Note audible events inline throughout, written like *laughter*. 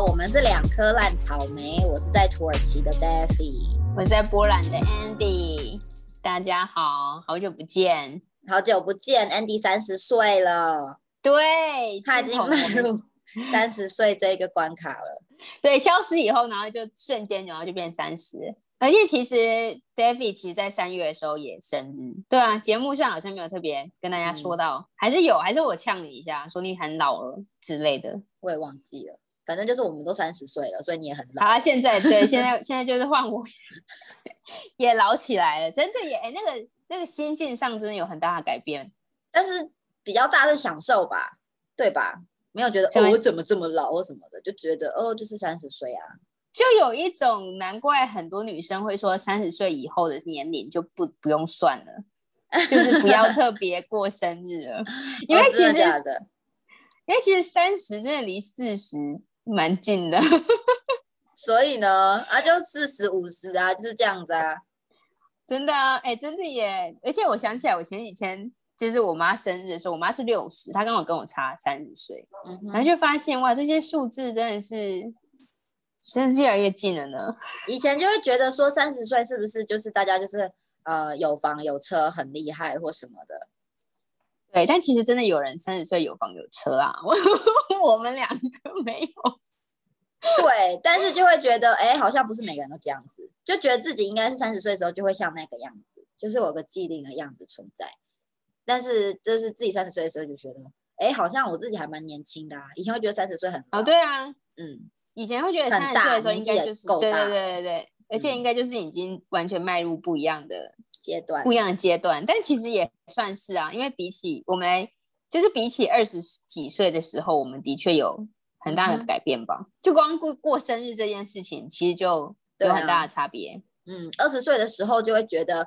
好，我们是两颗烂草莓。我是在土耳其的 Daffy，我是在波兰的 Andy。大家好，好久不见，好久不见。Andy 三十岁了，对，他已经迈入三十岁这个关卡了。*laughs* 对，消失以后，然后就瞬间，然后就变三十。而且其实 David 其实，在三月的时候也生日，对啊，节目上好像没有特别跟大家说到，还是有，还是我呛你一下，说你很老了之类的，我也忘记了。反正就是我们都三十岁了，所以你也很老。好，现在 *laughs* 对，现在现在就是换我也老起来了，真的也，哎，那个那个心境上真的有很大的改变，但是比较大的享受吧，对吧？没有觉得哦，我怎么这么老或什么的，就觉得哦，就是三十岁啊。就有一种难怪很多女生会说三十岁以后的年龄就不不用算了，就是不要特别过生日了，*laughs* 因为其实因为其实三十真的离四十蛮近的，*laughs* 所以呢啊就四十五十啊就是这样子啊，真的啊哎真的耶，而且我想起来我前几天就是我妈生日的时候，我妈是六十，她刚好跟我差三十岁，嗯然后就发现哇这些数字真的是。真的是越来越近了呢。以前就会觉得说三十岁是不是就是大家就是呃有房有车很厉害或什么的？对，但其实真的有人三十岁有房有车啊，我我们两个没有。对，但是就会觉得哎，好像不是每个人都这样子，就觉得自己应该是三十岁的时候就会像那个样子，就是有个既定的样子存在。但是这是自己三十岁的时候就觉得哎，好像我自己还蛮年轻的啊。以前会觉得三十岁很哦，对啊，嗯。以前会觉得三十岁的时候应该就是对对对对对，而且应该就是已经完全迈入不一样的阶段，不一样的阶段。但其实也算是啊，因为比起我们，就是比起二十几岁的时候，我们的确有很大的改变吧。就光过过生日这件事情，其实就有很大的差别。嗯，二十岁的时候就会觉得，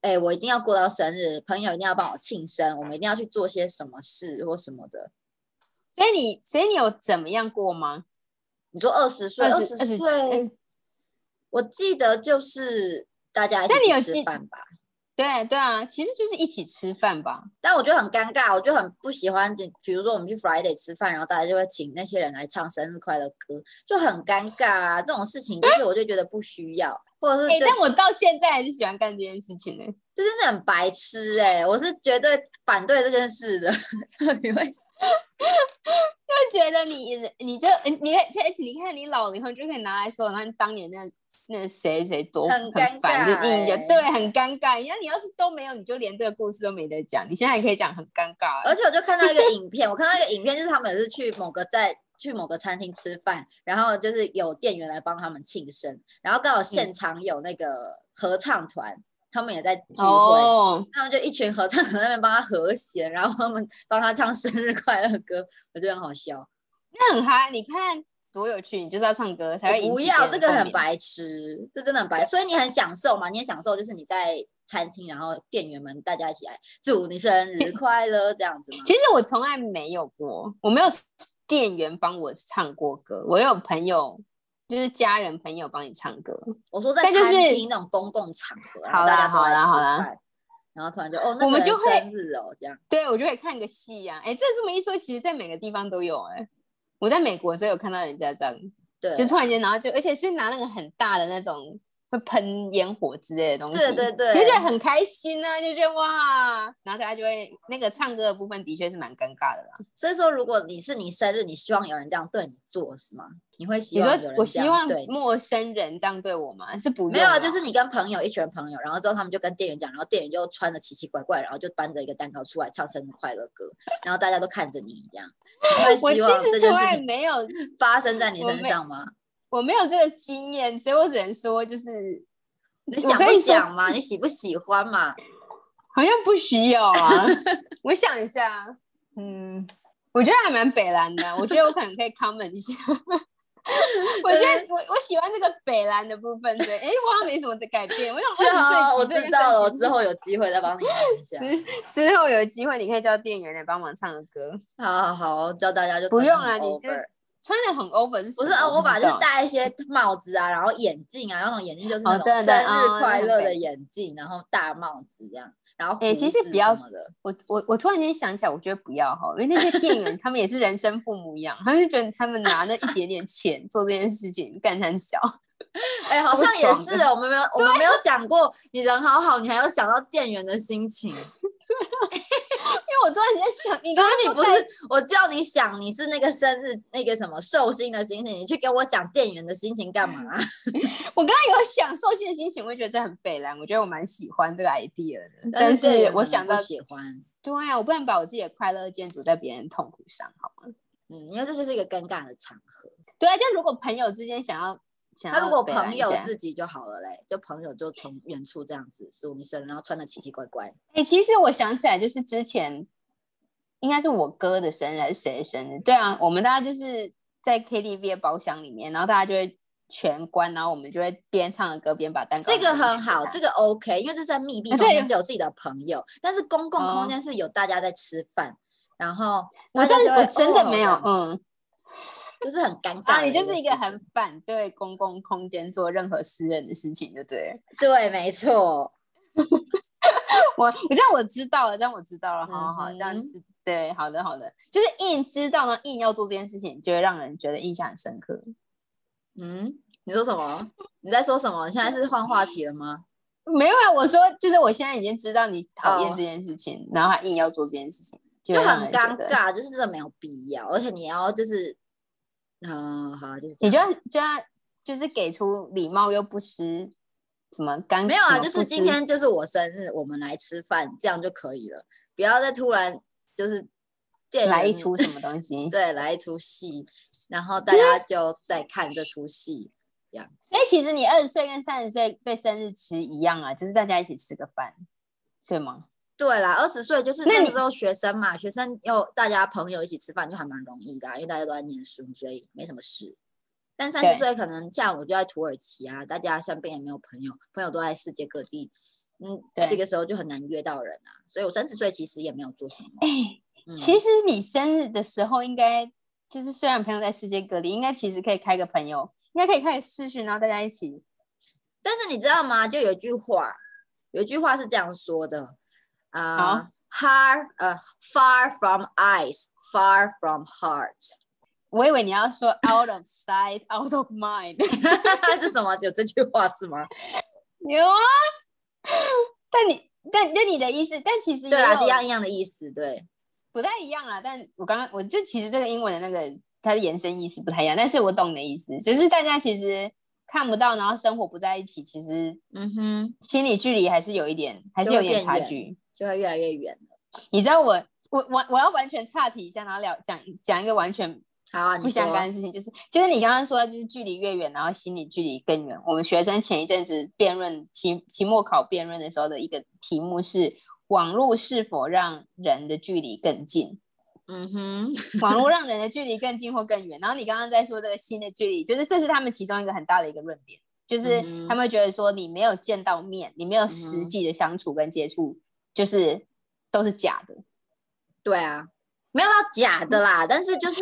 哎，我一定要过到生日，朋友一定要帮我庆生，我们一定要去做些什么事或什么的。所以你，所以你有怎么样过吗？你说二十岁，二十岁，我记得就是大家一起吃饭吧。对对啊，其实就是一起吃饭吧。但我觉得很尴尬，我就很不喜欢。比如说我们去 Friday 吃饭，然后大家就会请那些人来唱生日快乐歌，就很尴尬啊。这种事情就是我就觉得不需要，或者是……但我到现在还是喜欢干这件事情呢。这真是很白痴哎！我是绝对反对这件事的。*laughs* 你会？*laughs* 就觉得你，你就你，而且你看你老了以后，就可以拿来说，你看当年那那谁谁多很尴尬，就印象对，很尴尬。那你要是都没有，你就连这个故事都没得讲。你现在也可以讲很尴尬。而且我就看到一个影片，我看到一个影片，就是他们是去某个在去某个餐厅吃饭，然后就是有店员来帮他们庆生，然后刚好现场有那个合唱团。他们也在聚会，他们就一群合唱团那边帮他和弦，然后他们帮他唱生日快乐歌，我觉得很好笑。那很嗨，你看多有趣！你就是要唱歌才会。不要这个很白痴，这真的很白。所以你很享受嘛？你很享受，就是你在餐厅，然后店员们大家一起来祝你生日快乐这样子吗？其实我从来没有过，我没有店员帮我唱过歌，我有朋友。就是家人朋友帮你唱歌，我说在餐厅那种公共场合，好啦好啦好啦，然后突然就哦，我们就会生日哦这样，对我就可以看个戏呀，哎，这这么一说，其实在每个地方都有哎，我在美国的时候有看到人家这样，对，就突然间，然后就而且是拿那个很大的那种。会喷烟火之类的东西，对对对，就觉得很开心呢，就觉得哇，然后大家就会那个唱歌的部分的确是蛮尴尬的啦。所以说，如果你是你生日，你希望有人这样对你做是吗？你会希望有人我希望陌生人这样对我吗？是不没有啊，就是你跟朋友一群朋友，然后之后他们就跟店员讲，然后店员就穿的奇奇怪怪，然后就搬着一个蛋糕出来唱生日快乐歌，然后大家都看着你一样。*laughs* 我其实从来没有发生在你身上吗？我没有这个经验，所以我只能说，就是你想不想嘛？你喜不喜欢嘛？*laughs* 好像不需要啊。*laughs* 我想一下，嗯，我觉得还蛮北蓝的。我觉得我可能可以 comment 一下。*laughs* 我觉得我我喜欢那个北蓝的部分，对。哎，我好像没什么的改变。我想二我知道了，我之后有机会再帮你看一下。之之后有机会，你可以叫店员来帮忙唱个歌。好好好，教大家就不用了，你就。穿的很 over 是不是？我把就是戴一些帽子啊，然后眼镜啊，那种眼镜就是那种生日快乐的眼镜，然后大帽子这样，然后哎，其实不要的。我我我突然间想起来，我觉得不要哈，因为那些店员他们也是人生父母一样，他们就觉得他们拿那一点点钱做这件事情，干很小。*laughs* 哎，好像也是哦，我们没有，我们没有想过，你人好好，你还要想到店员的心情。*laughs* 为我突然间想，你刚刚你不是我叫你想，你是那个生日那个什么寿星的心情，你去给我想店员的心情干嘛？*laughs* 我刚刚有想寿星的心情，我觉得这很北蓝，我觉得我蛮喜欢这个 idea 的，但是我想到喜欢，对啊，我不能把我自己的快乐建筑在别人痛苦上，好吗？嗯，因为这就是一个尴尬的场合。对啊，就如果朋友之间想要。他如果朋友自己就好了嘞，就朋友就从远处这样子祝你生日，然后穿的奇奇怪怪。哎，其实我想起来，就是之前应该是我哥的生日还是谁的生日？对啊，我们大家就是在 KTV 的包厢里面，然后大家就会全关，然后我们就会边唱着歌边把蛋糕。这个很好，这个 OK，因为这是在密闭空间，只有自己的朋友。但是公共空间是有大家在吃饭，然后我真我真的没有，嗯。就是很尴尬，你就是一个很反对公共空间做任何私人的事情，对不对？对，没错。*laughs* 我，我这样我知道了，这样我知道了，好好好，这样子，对，好的好的，就是硬知道呢，硬要做这件事情，就会让人觉得印象很深刻。嗯，你说什么？你在说什么？现在是换话题了吗？*laughs* 没有啊，我说就是我现在已经知道你讨厌这件事情，然后还硬要做这件事情，就很尴尬，就是真的没有必要，而且你要就是。嗯，好，就是你就要就要就是给出礼貌又不失什么尴没有啊，就是今天就是我生日，我们来吃饭，这样就可以了。不要再突然就是来一出什么东西，*laughs* 对，来一出戏，然后大家就在看这出戏，这样。所以其实你二十岁跟三十岁对生日其实一样啊，就是大家一起吃个饭，对吗？对啦，二十岁就是那时候学生嘛，学生又大家朋友一起吃饭就还蛮容易的，因为大家都在念书，所以没什么事。但三十岁可能像我就在土耳其啊，大家身边也没有朋友，朋友都在世界各地，嗯，这个时候就很难约到人啊。所以我三十岁其实也没有做什么。哎，其实你生日的时候应该就是虽然朋友在世界各地，应该其实可以开个朋友，应该可以开个视讯，然后大家一起。但是你知道吗？就有一句话，有一句话是这样说的。啊，far 呃，far from eyes，far from heart。我以为你要说 out of sight，out of mind。*laughs* 这什么？有这句话是吗？有啊。但你，但就你的意思，但其实对啊，一样一样的意思，对，不太一样啊。但我刚刚我这其实这个英文的那个它的延伸意思不太一样，但是我懂你的意思，就是大家其实看不到，然后生活不在一起，其实嗯哼，心理距离还是有一点，还是有点差距。就会越来越远了。你知道我我我我要完全岔题一下，然后聊讲讲一个完全好不相干的事情，就是就是你刚刚说，就是距离越远，然后心理距离更远。我们学生前一阵子辩论期期末考辩论的时候的一个题目是：网络是否让人的距离更近？嗯哼，*laughs* 网络让人的距离更近或更远。然后你刚刚在说这个新的距离，就是这是他们其中一个很大的一个论点，就是他们觉得说你没有见到面，你没有实际的相处跟接触。就是都是假的，对啊，没有到假的啦。但是就是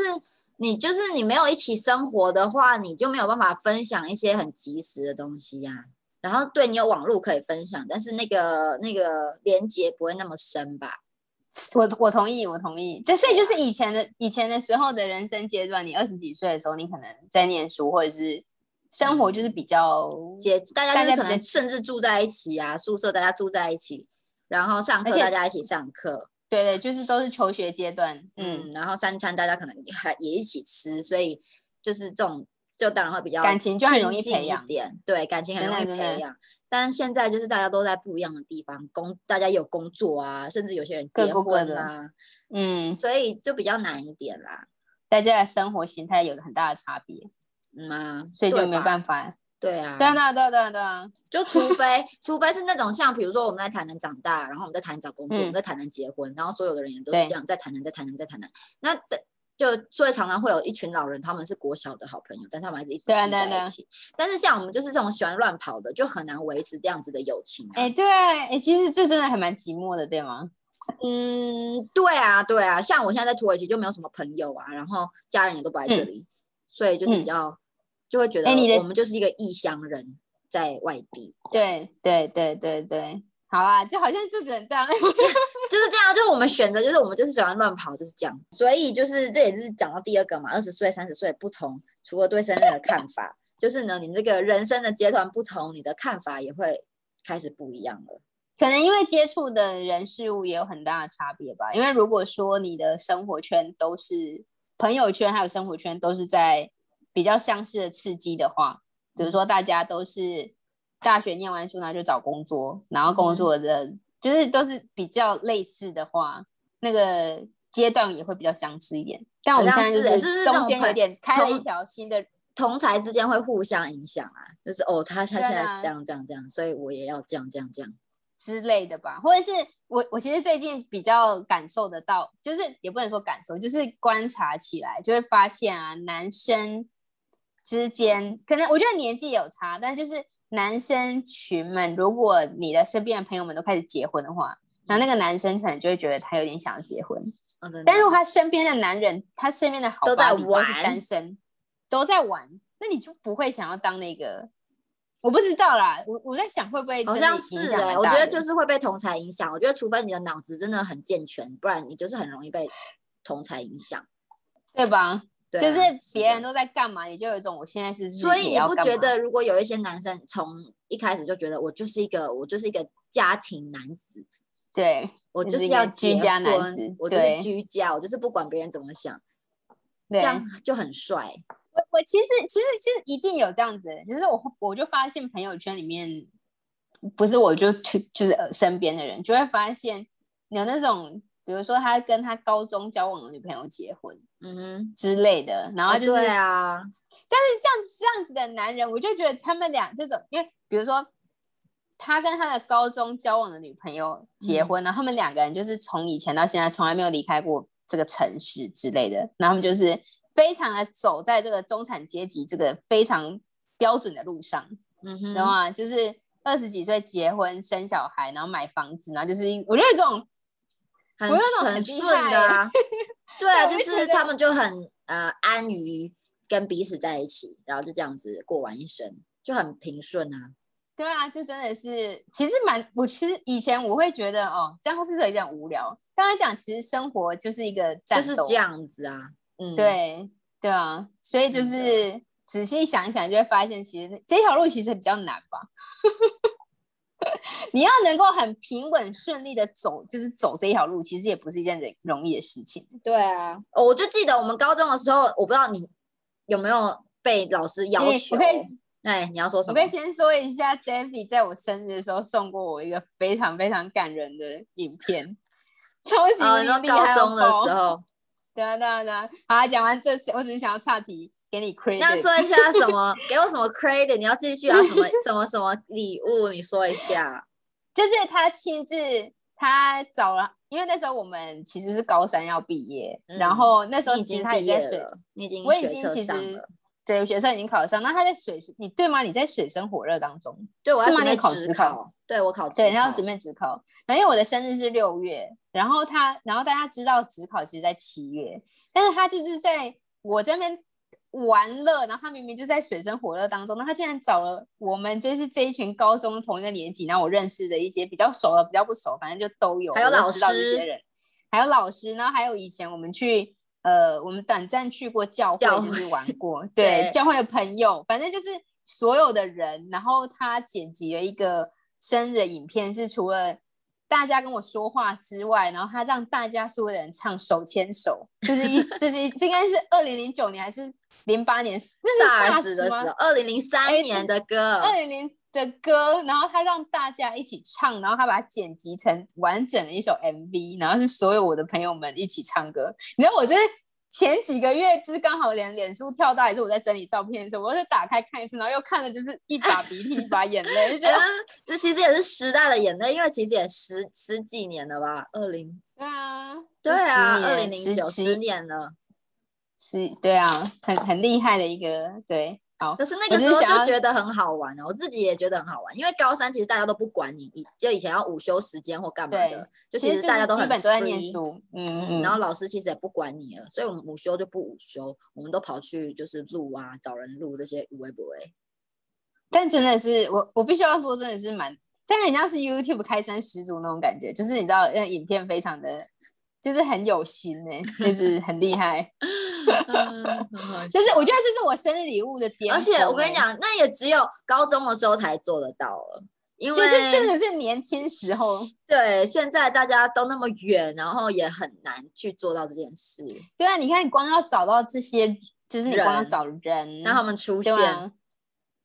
你，就是你没有一起生活的话，你就没有办法分享一些很及时的东西呀。然后对你有网络可以分享，但是那个那个连接不会那么深吧？*laughs* 我我同意，我同意。就所以就是以前的以前的时候的人生阶段，你二十几岁的时候，你可能在念书或者是生活，就是比较接大家就是可能甚至住在一起啊，宿舍大家住在一起。然后上课大家一起上课，对对，就是都是求学阶段，嗯，然后三餐大家可能还也一起吃，所以就是这种就当然会比较感情就很容易培养点，对，感情很容易培养。但现在就是大家都在不一样的地方工，大家有工作啊，甚至有些人结婚啦，嗯，所以就比较难一点啦。大家的生活形态有很大的差别，嗯啊，所以就没办法。对啊，对啊，对啊，对啊，对啊，就除非，*laughs* 除非是那种像，比如说我们在台南长大，然后我们在台南找工作，我们在台南结婚，然后所有的人也都是这样，在台南，在台南，在台南。那 *laughs* 的就所以常常会有一群老人，他们是国小的好朋友，但他们还是一直住在一起。但是像我们就是这种喜欢乱跑的，就很难维持这样子的友情。哎，对，哎，其实这真的还蛮寂寞的，对吗？嗯，对啊，对啊，像我现在在土耳其就没有什么朋友啊，然后家人也都不在这里，所以就是比较。就会觉得，我们就是一个异乡人，在外地。对对对对对，好啊，就好像就只能这样，*laughs* 就是这样，就是我们选择，就是我们就是喜欢乱跑，就是这样。所以就是这也是讲到第二个嘛，二十岁、三十岁不同，除了对生命的看法，就是呢，你这个人生的阶段不同，你的看法也会开始不一样了。可能因为接触的人事物也有很大的差别吧。因为如果说你的生活圈都是朋友圈，还有生活圈都是在比较相似的刺激的话，比如说大家都是。大学念完书呢，就找工作，然后工作的就是都是比较类似的话，那个阶段也会比较相似一点。但我们现在就是中间有点开了一条新的，同才之间会互相影响啊，就是哦，他他现在这样这样这样，所以我也要这样这样这样之类的吧。或者是我我其实最近比较感受得到，就是也不能说感受，就是观察起来就会发现啊，男生之间可能我觉得年纪有差，但就是。男生群们，如果你的身边的朋友们都开始结婚的话，然后那个男生可能就会觉得他有点想要结婚。但如果他身边的男人，他身边的好都在玩，都是单身，都在玩，那你就不会想要当那个？我不知道啦，我我在想会不会好像是哎，我觉得就是会被同才影响。我觉得除非你的脑子真的很健全，不然你就是很容易被同才影响，对吧？就是别人都在干嘛，你就有一种我现在是。所以你不觉得，如果有一些男生从一开始就觉得我就是一个我就是一个家庭男子，对我就是要居家男子，我就是居家，我就是不管别人怎么想，这样就很帅。我我其实其实其实一定有这样子，就是我我就发现朋友圈里面，不是我就就是身边的人就会发现有那种。比如说，他跟他高中交往的女朋友结婚，嗯哼之类的，然后就是对啊。但是像这样子的男人，我就觉得他们俩这种，因为比如说他跟他的高中交往的女朋友结婚呢，他们两个人就是从以前到现在从来没有离开过这个城市之类的，然后他们就是非常的走在这个中产阶级这个非常标准的路上，嗯哼，懂吗？就是二十几岁结婚生小孩，然后买房子，然后就是我觉得这种。很很顺的啊，*laughs* 对啊，就是他们就很呃安于跟彼此在一起，然后就这样子过完一生，就很平顺啊。对啊，就真的是，其实蛮，我其实以前我会觉得哦，这样是不是有点无聊？刚才讲，其实生活就是一个战斗，就是这样子啊。嗯，对对啊，所以就是仔细想一想，就会发现，其实这条路其实比较难吧。*laughs* *laughs* 你要能够很平稳顺利的走，就是走这一条路，其实也不是一件容容易的事情。对啊，哦，我就记得我们高中的时候，我不知道你有没有被老师要求。哎，你要说什么？我可以先说一下，David 在我生日的时候送过我一个非常非常感人的影片，超级厉害。高中的时候，对啊对啊对啊。好，讲完这些，我只是想要岔题。给你 credit，那说一下什么？*laughs* 给我什么 credit？你要继续啊？什么什么什么礼物？你说一下。*laughs* 就是他亲自，他找了，因为那时候我们其实是高三要毕业，然后那时候其实他也在学，你已经我已经其实对学生已经考上，那他在水你对吗？你在水深火热当中，对，我是准备考职考，对我考。对，然后准备职考，然后因为我的生日是六月，然后他，然后大家知道职考其实在七月，但是他就是在我这边。玩乐，然后他明明就在水深火热当中，那他竟然找了我们，就是这一群高中同一个年级，然后我认识的一些比较熟的、比较不熟，反正就都有，还有老师这些人，还有老师，然后还有以前我们去，呃，我们短暂去过教会，就是玩过，*laughs* 对，教会的朋友，反正就是所有的人，然后他剪辑了一个生日影片，是除了。大家跟我说话之外，然后他让大家所有人唱手牵手，就是一，*laughs* 这是一这应该是二零零九年还是零八年？那是的时候，二零零三年的歌，二零零的歌，然后他让大家一起唱，然后他把它剪辑成完整的一首 MV，然后是所有我的朋友们一起唱歌。你知道我这是。前几个月就是刚好连脸书跳到，也是我在整理照片的时候，我就打开看一次，然后又看了就是一把鼻涕一把眼泪，就觉得这其实也是时代的眼泪，因为其实也十十几年了吧，二零对啊，对啊，二零零九十年了，是，对啊，很很厉害的一个对。可是那个时候就觉得很好玩哦，我自己也觉得很好玩，因为高三其实大家都不管你，就以前要午休时间或干嘛的，就其实大家都很基本都在念书，嗯嗯，然后老师其实也不管你了，所以我们午休就不午休，我们都跑去就是录啊，找人录这些微博。但真的是我，我必须要说，真的是蛮这个很像是 YouTube 开山始祖那种感觉，就是你知道，那影片非常的，就是很有心哎，就是很厉害。*laughs* 就是我觉得这是我生日礼物的点，而且我跟你讲，那也只有高中的时候才做得到了，因为这真的是年轻时候。对，现在大家都那么远，然后也很难去做到这件事。对啊，你看，你光要找到这些，就是你光要找人让他们出现，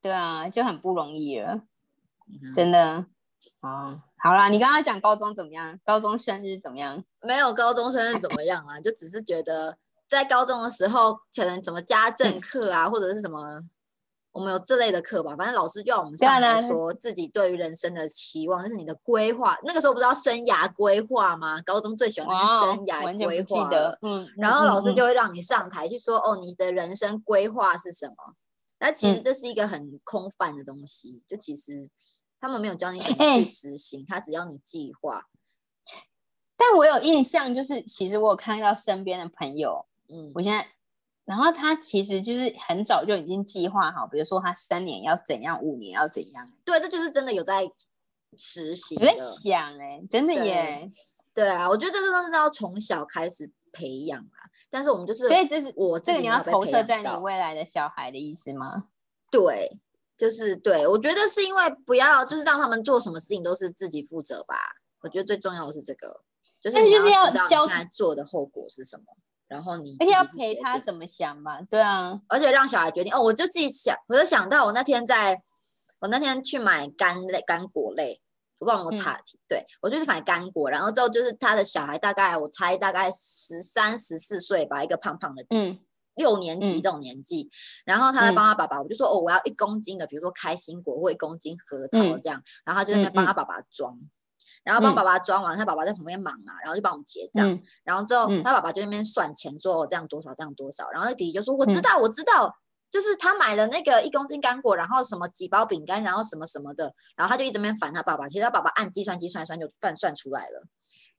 对啊，就很不容易了，真的。哦，好啦，你刚刚讲高中怎么样？高中生日怎么样？没有高中生日怎么样啊？就只是觉得。在高中的时候，可能什么家政课啊，或者是什么，我们有这类的课吧。反正老师就要我们上来说自己对于人生的期望，就是你的规划。那个时候不知道生涯规划吗？高中最喜欢的是生涯规划。嗯。然后老师就会让你上台去说：“哦，你的人生规划是什么？”那其实这是一个很空泛的东西，就其实他们没有教你怎么去实行，他只要你计划。但我有印象，就是其实我有看到身边的朋友。嗯，我现在，然后他其实就是很早就已经计划好，比如说他三年要怎样，五年要怎样。对，这就是真的有在实行。我在想，哎，真的耶。对啊，我觉得这都是要从小开始培养啊。但是我们就是，所以这是我这个你要投射在你未来的小孩的意思吗？对，就是对。我觉得是因为不要，就是让他们做什么事情都是自己负责吧。我觉得最重要的是这个，就是你就是要教现在做的后果是什么。然后你，而且要陪他怎么想嘛？对啊，而且让小孩决定哦。我就自己想，我就想到我那天在，我那天去买干类干果类，我不知道有没有岔题。对我就是买干果，然后之后就是他的小孩大概我猜大概十三十四岁吧，一个胖胖的，嗯，六年级这种年纪。然后他在帮他爸爸，我就说哦，我要一公斤的，比如说开心果或一公斤核桃这样。然后他就在那边帮他爸爸装。然后帮爸爸装完，他爸爸在旁边忙嘛，然后就帮我们结账。然后之后他爸爸就那边算钱，说这样多少，这样多少。然后那弟弟就说：“我知道，我知道，就是他买了那个一公斤干果，然后什么几包饼干，然后什么什么的。”然后他就一直边烦他爸爸。其实他爸爸按计算机算算就算算出来了。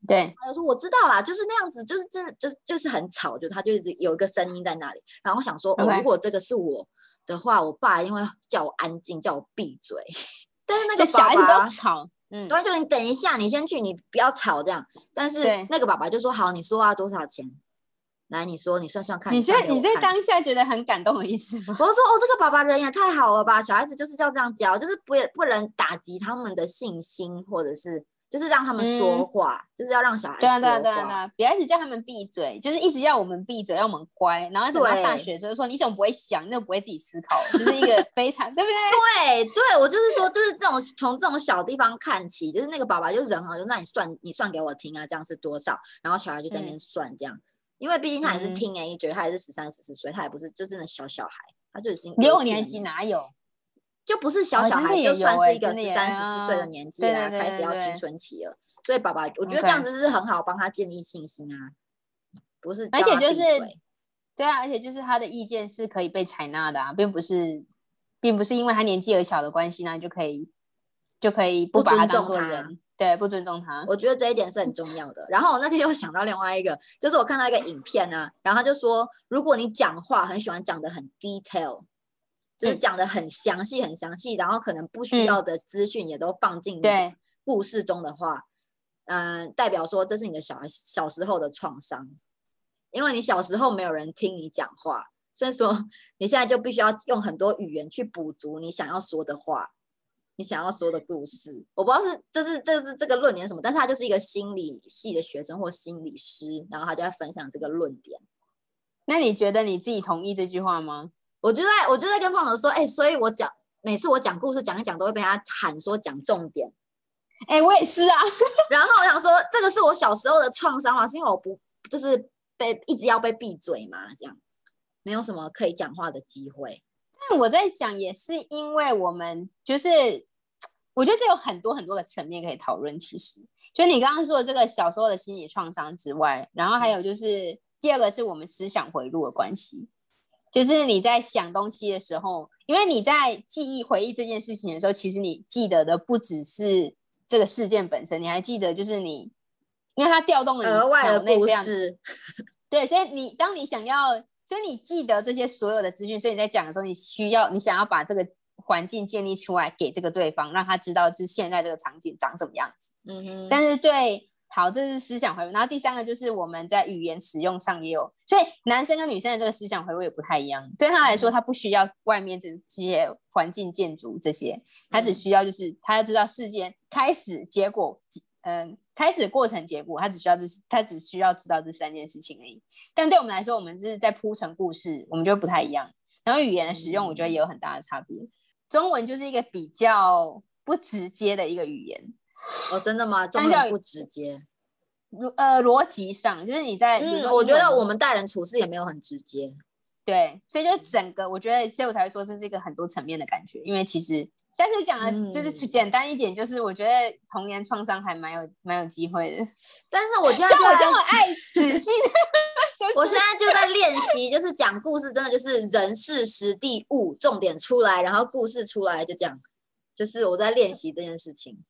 对，他就说：“我知道啦，就是那样子，就是真的，就是就是很吵，就他就一直有一个声音在那里。”然后我想说：“哦，如果这个是我的话，我爸一定会叫我安静，叫我闭嘴。*laughs* ”但是那个小孩子不要吵。嗯，对，就你等一下，你先去，你不要吵这样。但是那个爸爸就说：“好，你说啊，多少钱？来，你说，你算算看。”你在你在当下觉得很感动的意思吗？我就说：“哦，这个爸爸人也太好了吧！小孩子就是要这样教，就是不不能打击他们的信心，或者是。”就是让他们说话，就是要让小孩对啊对啊对啊对啊，不要一直叫他们闭嘴，就是一直要我们闭嘴，要我们乖。然后等到大学的时候说，你怎么不会想，你怎么不会自己思考？就是一个 *laughs* 非常对不对？对对，我就是说，就是这种从这种小地方看起，就是那个爸爸就人好，就那你算你算给我听啊，这样是多少？然后小孩就在那边算这样，因为毕竟他也是听哎，觉得他也是十三十四岁，他也不是就真的小小孩，他就是六年级哪有？就不是小小孩，就算是一个十三十四岁的年纪啊，开始要青春期了。所以爸爸，我觉得这样子是很好，帮他建立信心啊。不是，而且就是对啊，而且就是他的意见是可以被采纳的啊，并不是，并不是因为他年纪而小的关系呢，就可以就可以不把他当做人，对，不尊重他。我觉得这一点是很重要的。然后我那天又想到另外一个，就是我看到一个影片呢，然后他就说，如果你讲话很喜欢讲的很 detail。就是讲的很详细，很详细，然后可能不需要的资讯也都放进故事中的话，嗯，代表说这是你的小孩小时候的创伤，因为你小时候没有人听你讲话，所以说你现在就必须要用很多语言去补足你想要说的话，你想要说的故事。我不知道是这是这是这个论点什么，但是他就是一个心理系的学生或心理师，然后他就在分享这个论点。那你觉得你自己同意这句话吗？我就在我就在跟胖友说，哎，所以我讲每次我讲故事讲一讲，都会被他喊说讲重点。哎，我也是啊。*laughs* 然后我想说，这个是我小时候的创伤嘛，是因为我不就是被一直要被闭嘴嘛，这样没有什么可以讲话的机会。但我在想，也是因为我们就是，我觉得这有很多很多的层面可以讨论。其实，就你刚刚说的这个小时候的心理创伤之外，然后还有就是第二个是我们思想回路的关系。就是你在想东西的时候，因为你在记忆回忆这件事情的时候，其实你记得的不只是这个事件本身，你还记得就是你，因为它调动了额外的故事。*laughs* 对，所以你当你想要，所以你记得这些所有的资讯，所以你在讲的时候，你需要你想要把这个环境建立出来给这个对方，让他知道是现在这个场景长什么样子。嗯哼，但是对，好，这是思想回路。然后第三个就是我们在语言使用上也有，所以男生跟女生的这个思想回路也不太一样。对他来说，他不需要外面这些环境建筑这些，他只需要就是他要知道事件开始、结果，嗯，开始过程、结果，他只需要这，他只需要知道这三件事情而已。但对我们来说，我们是在铺成故事，我们就不太一样。然后语言的使用，我觉得也有很大的差别。中文就是一个比较不直接的一个语言。哦，真的吗？中文不直接。呃，逻辑上就是你在，嗯，我觉得我们待人处事也没有很直接。对，所以就整个，我觉得，所以我才会说这是一个很多层面的感觉。因为其实，但是讲的就是简单一点，就是我觉得童年创伤还蛮有蛮有机会的。但是我现在 *laughs* 像我这么爱仔细 *laughs* 的，我现在就在练习，就是讲故事，真的就是人事实地物重点出来，然后故事出来就讲，就是我在练习这件事情。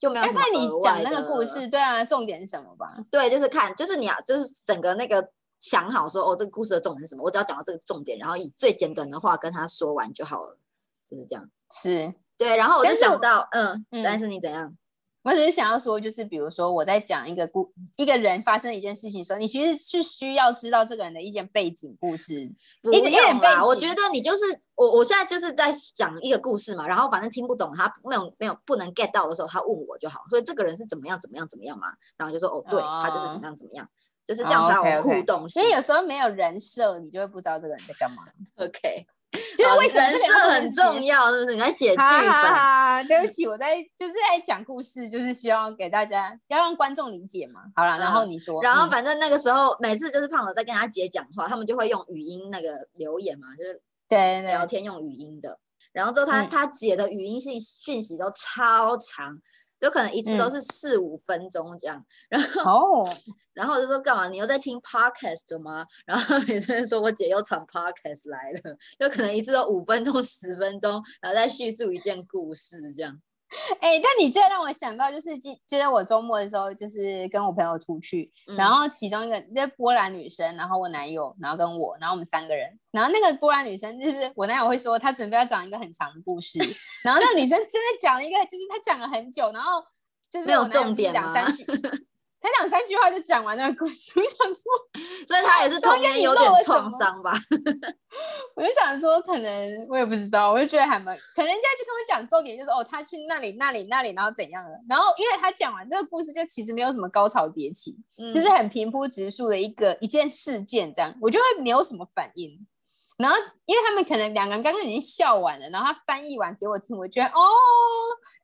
就没有什么你讲那个故事，对啊，重点是什么吧？对，就是看，就是你要，就是整个那个想好说，哦，这个故事的重点是什么？我只要讲到这个重点，然后以最简短的话跟他说完就好了，就是这样。是，对，然后我就想到，嗯，但是你怎样？我只是想要说，就是比如说我在讲一个故一个人发生一件事情的时候，你其实是需要知道这个人的一件背景故事。不用吧？我觉得你就是我，我现在就是在讲一个故事嘛，然后反正听不懂他没有没有不能 get 到的时候，他问我就好。所以这个人是怎么样怎么样怎么样嘛，然后就说哦，对他就是怎么样怎么样，就是这样才有互动。所以有时候没有人设，你就会不知道这个人在干嘛。*laughs* OK。*laughs* 就是为什么人设很重要，是不是？你在写剧本？对不起，我在就是在讲故事，就是希望给大家要让观众理解嘛。好了，然后你说，然后反正那个时候每次就是胖子在跟他姐讲话，他们就会用语音那个留言嘛，就是对聊天用语音的。然后之后他他姐的语音信讯息都超长。就可能一次都是四五分钟这样，然后，*laughs* 然后我就说干嘛？你又在听 podcast 吗？然后 *laughs* 每次说我姐又传 podcast 来了，就可能一次都五分钟、十分钟，然后再叙述一件故事这样。*laughs* 哎，但你这让我想到，就是今就是我周末的时候，就是跟我朋友出去，然后其中一个那波兰女生，然后我男友，然后跟我，然后我们三个人，然后那个波兰女生就是我男友会说，他准备要讲一个很长的故事，*laughs* 然后那个女生真的讲了一个，就是她讲了很久，然后就是没有重点两三句。*laughs* 他两三句话就讲完那个故事，我想说，*laughs* 所以他也是童年有点创伤吧。我就想说，可能我也不知道，我就觉得还蛮，可能人家就跟我讲重点，就是哦，他去那里、那里、那里，然后怎样了。然后因为他讲完这个故事，就其实没有什么高潮迭起，就是很平铺直述的一个一件事件这样，我就会没有什么反应。然后，因为他们可能两个人刚刚已经笑完了，然后他翻译完给我听，我觉得哦，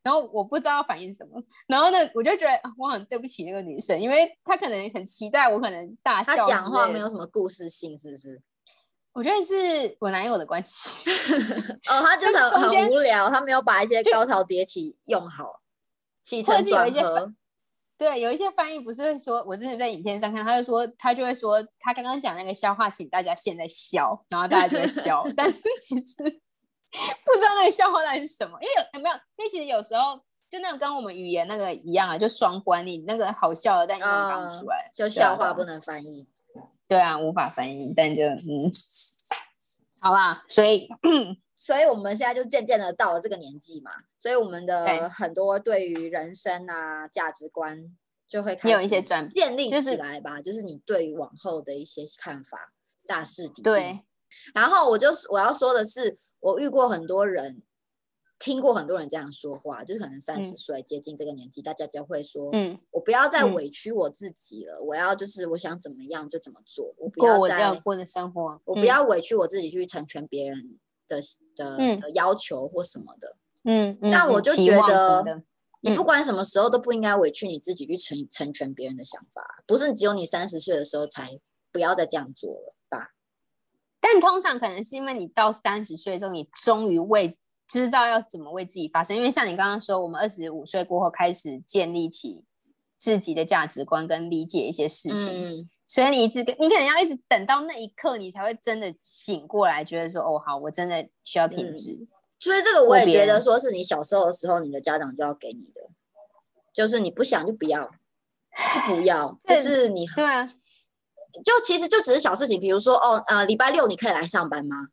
然后我不知道反应什么，然后呢，我就觉得我很对不起那个女生，因为她可能很期待我可能大笑。她讲话没有什么故事性，是不是？我觉得是我男友的关系。*laughs* 哦，他就是 *laughs* 很无聊，他没有把一些高潮迭起用好，起承转合。对，有一些翻译不是会说，我之前在影片上看，他就说他就会说，他刚刚讲那个笑话，请大家现在笑，然后大家就在笑，*laughs* 但是其实不知道那个笑话到底是什么，因为有没有？因为其实有时候就那种跟我们语言那个一样啊，就双关，你那个好笑的，但英文讲不出来，就笑话不能翻译。对啊，无法翻译，但就嗯，好啦，所以。所以我们现在就渐渐的到了这个年纪嘛，所以我们的很多对于人生啊价值观就会开始有一些转建立起来吧，就是你对于往后的一些看法大势底对。然后我就是我要说的是，我遇过很多人，听过很多人这样说话，就是可能三十岁接近这个年纪，大家就会说，嗯，我不要再委屈我自己了，我要就是我想怎么样就怎么做，我不要再过的生活，我不要委屈我自己去成全别人。的的的要求或什么的，嗯，那我就觉得，你不管什么时候都不应该委屈你自己去成成全别人的想法，不是只有你三十岁的时候才不要再这样做了吧？但通常可能是因为你到三十岁之后，你终于为知道要怎么为自己发声，因为像你刚刚说，我们二十五岁过后开始建立起自己的价值观跟理解一些事情。所以你一直，你可能要一直等到那一刻，你才会真的醒过来，觉得说，哦，好，我真的需要停止。所以这个我也觉得，说是你小时候的时候，你的家长就要给你的，就是你不想就不要，不要，*laughs* 就是你对啊，就其实就只是小事情，比如说，哦，呃，礼拜六你可以来上班吗？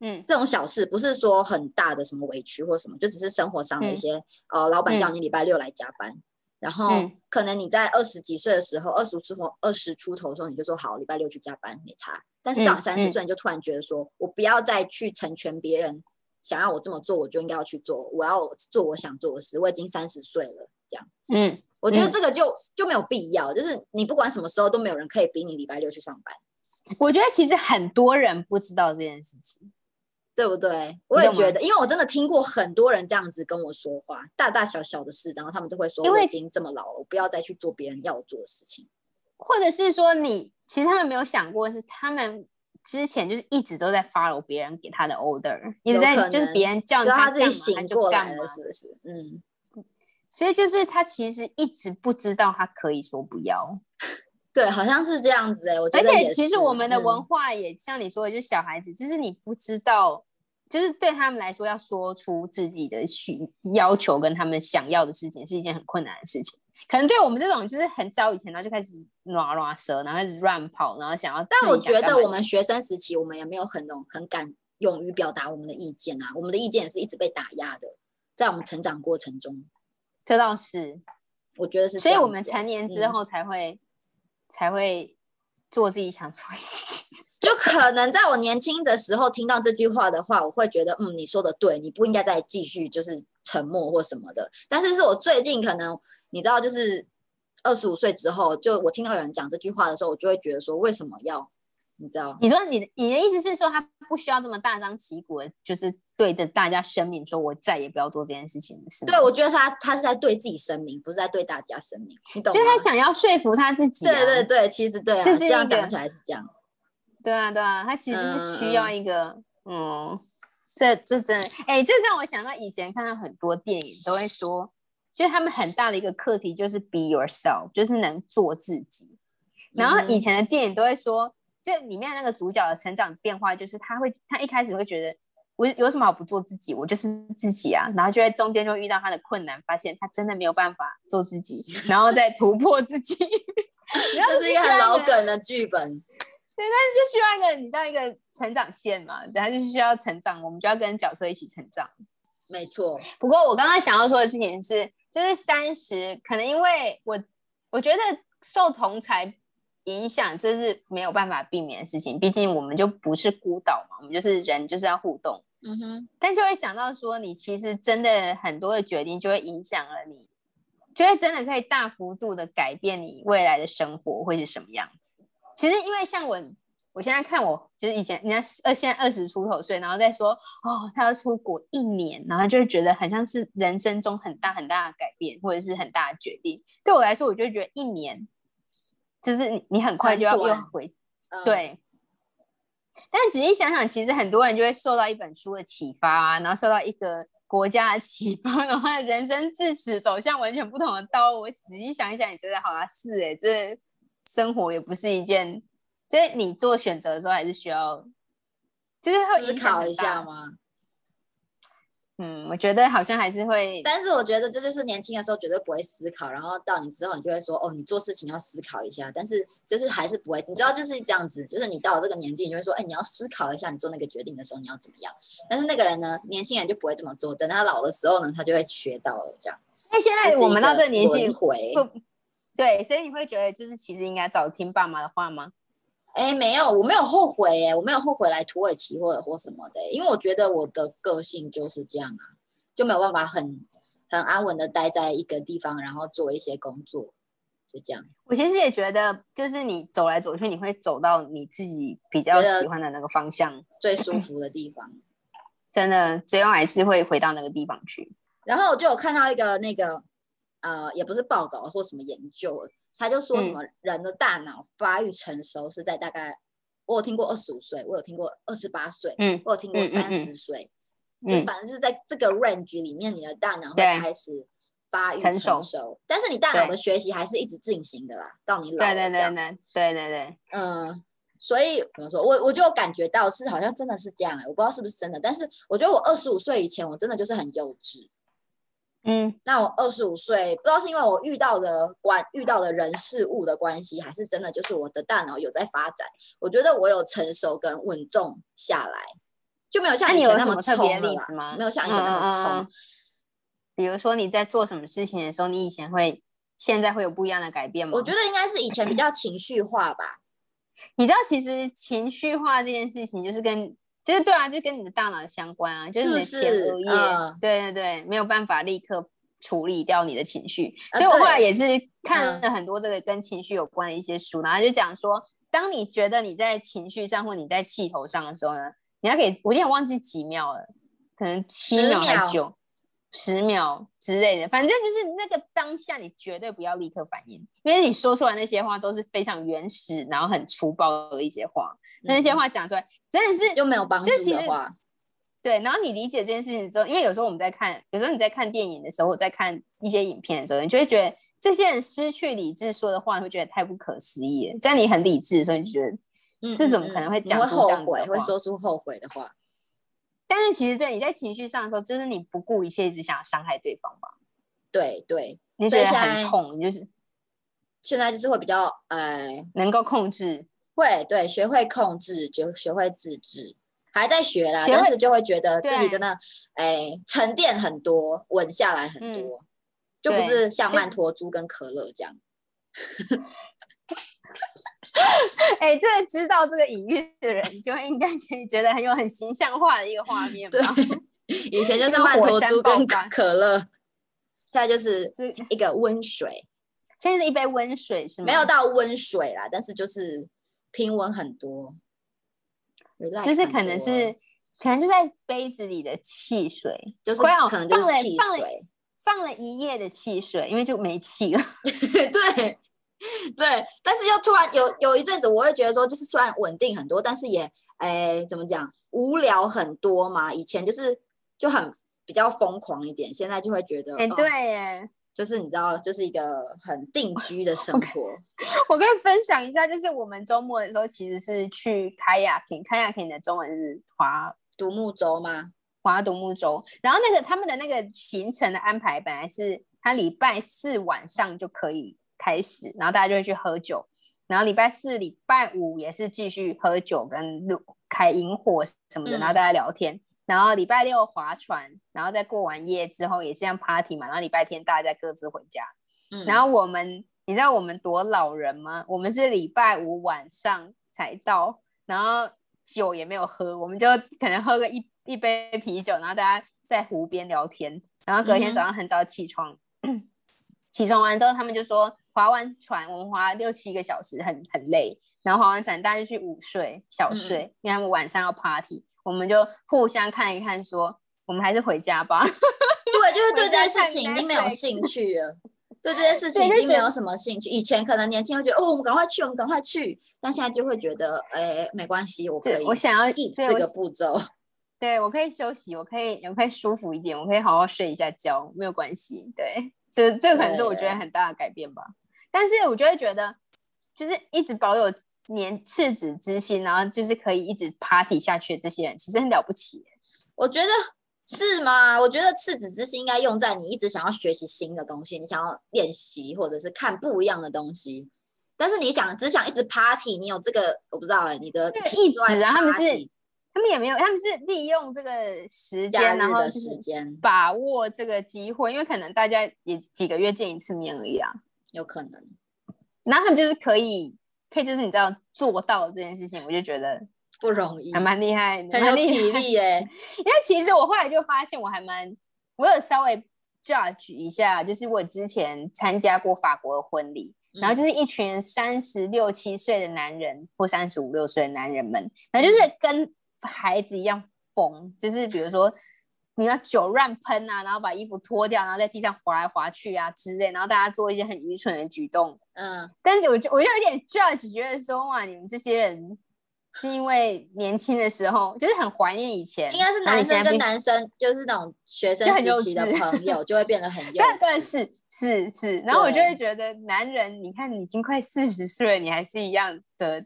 嗯，这种小事不是说很大的什么委屈或什么，就只是生活上的一些，呃，老板叫你礼拜六来加班，然后可能你在二十几岁的时候，二十出头、二十出头的时候，你就说好，礼拜六去加班没差。但是到三十岁，你就突然觉得说，我不要再去成全别人，想要我这么做，我就应该要去做，我要做我想做的事。我已经三十岁了，这样，嗯，我觉得这个就就没有必要，就是你不管什么时候都没有人可以逼你礼拜六去上班。我觉得其实很多人不知道这件事情。对不对？我也觉得，因为我真的听过很多人这样子跟我说话，大大小小的事，然后他们都会说：“我已经这么老了，我不要再去做别人要做的事情。”或者是说，你其实他们没有想过，是他们之前就是一直都在 follow 别人给他的 order，一直在就是别人叫他自己醒过来了，是不是？嗯。所以就是他其实一直不知道他可以说不要。对，好像是这样子哎，我觉得。而且其实我们的文化也像你说的，就是小孩子，就是你不知道，就是对他们来说，要说出自己的需要求跟他们想要的事情，是一件很困难的事情。可能对我们这种就是很早以前，然后就开始乱乱舌，然后开始乱跑，然后想要。但我觉得我们学生时期，我们也没有很勇很敢勇于表达我们的意见啊，我们的意见也是一直被打压的，在我们成长过程中。这倒是，我觉得是。所以我们成年之后才会。才会做自己想做的事情。*laughs* *laughs* 就可能在我年轻的时候听到这句话的话，我会觉得，嗯，你说的对，你不应该再继续就是沉默或什么的。但是是我最近可能你知道，就是二十五岁之后，就我听到有人讲这句话的时候，我就会觉得说，为什么要？你知道？你说你你的意思是说，他不需要这么大张旗鼓的，就是对着大家声明说，我再也不要做这件事情的事。对，我觉得他他是在对自己声明，不是在对大家声明，你懂吗？就是他想要说服他自己。对对对，其实对啊，这样讲起来是这样。对啊对啊，他其实是需要一个，嗯，这这真，哎，这让我想到以前看到很多电影都会说，就是他们很大的一个课题就是 be yourself，就是能做自己。然后以前的电影都会说。就里面那个主角的成长变化，就是他会，他一开始会觉得我有什么好不做自己，我就是自己啊，然后就在中间就遇到他的困难，发现他真的没有办法做自己，然后再突破自己。这是一个很老梗的剧本，对，但是就需要一个你到一个成长线嘛，等下就是需要成长，我们就要跟角色一起成长。没错。不过我刚刚想要说的事情是，就是三十，可能因为我我觉得受同才。影响这是没有办法避免的事情，毕竟我们就不是孤岛嘛，我们就是人，就是要互动。嗯哼，但就会想到说，你其实真的很多的决定就会影响了你，就会真的可以大幅度的改变你未来的生活会是什么样子。其实因为像我，我现在看我，就是以前人家二现在二十出头岁，然后再说哦，他要出国一年，然后就会觉得很像是人生中很大很大的改变，或者是很大的决定。对我来说，我就觉得一年。就是你，你很快就要又回，对。但仔细想想，其实很多人就会受到一本书的启发啊，然后受到一个国家的启发，*laughs* 然后人生自此走向完全不同的道路。我仔细想一想，也觉得好像是哎，这生活也不是一件，就是你做选择的时候还是需要，就是思考一下吗？嗯，我觉得好像还是会，但是我觉得这就是年轻的时候绝对不会思考，然后到你之后，你就会说，哦，你做事情要思考一下，但是就是还是不会，你知道就是这样子，就是你到了这个年纪，你就会说，哎，你要思考一下，你做那个决定的时候你要怎么样。但是那个人呢，年轻人就不会这么做，等他老的时候呢，他就会学到了这样。那现在我们到这个年纪，回，对，所以你会觉得就是其实应该早听爸妈的话吗？哎，没有，我没有后悔，哎，我没有后悔来土耳其或者或什么的，因为我觉得我的个性就是这样啊，就没有办法很很安稳的待在一个地方，然后做一些工作，就这样。我其实也觉得，就是你走来走去，你会走到你自己比较喜欢的那个方向，最舒服的地方。*clears throat* 真的，最后还是会回到那个地方去。然后我就有看到一个那个，呃，也不是报告或什么研究。他就说什么人的大脑发育成熟是在大概，我有听过二十五岁，我有听过二十八岁，嗯，我有听过三十岁，就是反正是在这个 range 里面，你的大脑会开始发育成熟，但是你大脑的学习还是一直进行的啦，到你老对对对对对对对，嗯，所以怎么说我我就感觉到是好像真的是这样哎，我不知道是不是真的，但是我觉得我二十五岁以前我真的就是很幼稚。嗯，那我二十五岁，不知道是因为我遇到的关遇到的人事物的关系，还是真的就是我的大脑有在发展。我觉得我有成熟跟稳重下来，就没有像以前那么冲了吗？没有像以前那么冲。比如说你在做什么事情的时候，你以前会，现在会有不一样的改变吗？我觉得应该是以前比较情绪化吧。你知道，其实情绪化这件事情，就是跟，就是对啊，就跟你的大脑相关啊，就是你的前额叶，对对对，没有办法立刻处理掉你的情绪。所以我后来也是看了很多这个跟情绪有关的一些书，然后就讲说，当你觉得你在情绪上或你在气头上的时候呢，你要给我有点忘记几秒了，可能七秒还九。十秒之类的，反正就是那个当下，你绝对不要立刻反应，因为你说出来那些话都是非常原始，然后很粗暴的一些话。那些话讲出来，真的是就没有帮助的话。对，然后你理解这件事情之后，因为有时候我们在看，有时候你在看电影的时候，我在看一些影片的时候，你就会觉得这些人失去理智说的话，你会觉得太不可思议了。在你很理智的时候，你就觉得，这怎么可能会讲出这样会说出后悔的话？但是其实对你在情绪上的时候，就是你不顾一切，一直想要伤害对方吧？对对，你觉得很痛，你就是。现在就是会比较呃，能够控制，会对，学会控制，就学会自制，还在学啦，但是就会觉得自己真的哎沉淀很多，稳下来很多，就不是像曼陀珠跟可乐这样。*laughs* *laughs* 哎，这个知道这个隐喻的人，就应该可以觉得很有很形象化的一个画 *laughs* 面吧？以前就是曼陀珠跟可乐，现在就是一个温水，现在是一杯温水是吗？没有到温水啦，但是就是平稳很多，就是可能是可能就在杯子里的汽水，就是可能就是汽水，放了一夜的汽水，因为就没气了，*laughs* 对。*laughs* 对，但是又突然有有一阵子，我会觉得说，就是虽然稳定很多，但是也，哎，怎么讲，无聊很多嘛。以前就是就很比较疯狂一点，现在就会觉得，哎，对，耶，就是你知道，就是一个很定居的生活。*laughs* 我跟你分享一下，就是我们周末的时候其实是去开亚艇，开亚艇的中文是划独木舟吗？划独木舟。然后那个他们的那个行程的安排，本来是他礼拜四晚上就可以。开始，然后大家就会去喝酒，然后礼拜四、礼拜五也是继续喝酒跟录开萤火什么的，然后大家聊天，然后礼拜六划船，然后再过完夜之后也是像 party 嘛，然后礼拜天大家再各自回家。嗯，然后我们，你知道我们多老人吗？我们是礼拜五晚上才到，然后酒也没有喝，我们就可能喝个一一杯啤酒，然后大家在湖边聊天，然后隔天早上很早起床，*coughs* 起床完之后他们就说。划完船，我们划六七个小时，很很累。然后划完船，大家就去午睡、小睡，因为他们晚上要 party。我们就互相看一看，说我们还是回家吧。*laughs* 对，就是对这件事情已经没有兴趣了。*laughs* 对这件事情已经没有什么兴趣。以前可能年轻会觉得哦，我们赶快去，我们赶快去。但现在就会觉得，哎，没关系，我可以。我想要这个步骤。*laughs* 对我可以休息，我可以，我可以舒服一点，我可以好好睡一下觉，没有关系。对，这这个可能是我觉得很大的改变吧。但是我就会觉得，就是一直保有年赤子之心，然后就是可以一直 party 下去的这些人，其实很了不起。我觉得是吗？我觉得赤子之心应该用在你一直想要学习新的东西，你想要练习或者是看不一样的东西。但是你想只想一直 party，你有这个我不知道哎，你的一直啊，他们是他们也没有，他们是利用这个时间，然后时间把握这个机会，因为可能大家也几个月见一次面而已啊。有可能，然后他们就是可以，可以就是你知道做到这件事情，我就觉得不容易，还蛮厉害，很有体力耶。因为其实我后来就发现，我还蛮，我有稍微 judge 一下，就是我之前参加过法国的婚礼，然后就是一群三十六七岁的男人或三十五六岁的男人们，然后就是跟孩子一样疯，就是比如说。你要酒乱喷啊，然后把衣服脱掉，然后在地上滑来滑去啊之类，然后大家做一些很愚蠢的举动。嗯，但是我就我就有点 judge，觉得说哇，你们这些人是因为年轻的时候就是很怀念以前，应该是男生跟男生就是那种学生时期的朋友 *laughs* 就会变得很幼稚。对，是是是，然后我就会觉得男人，你看你已经快四十岁了，你还是一样的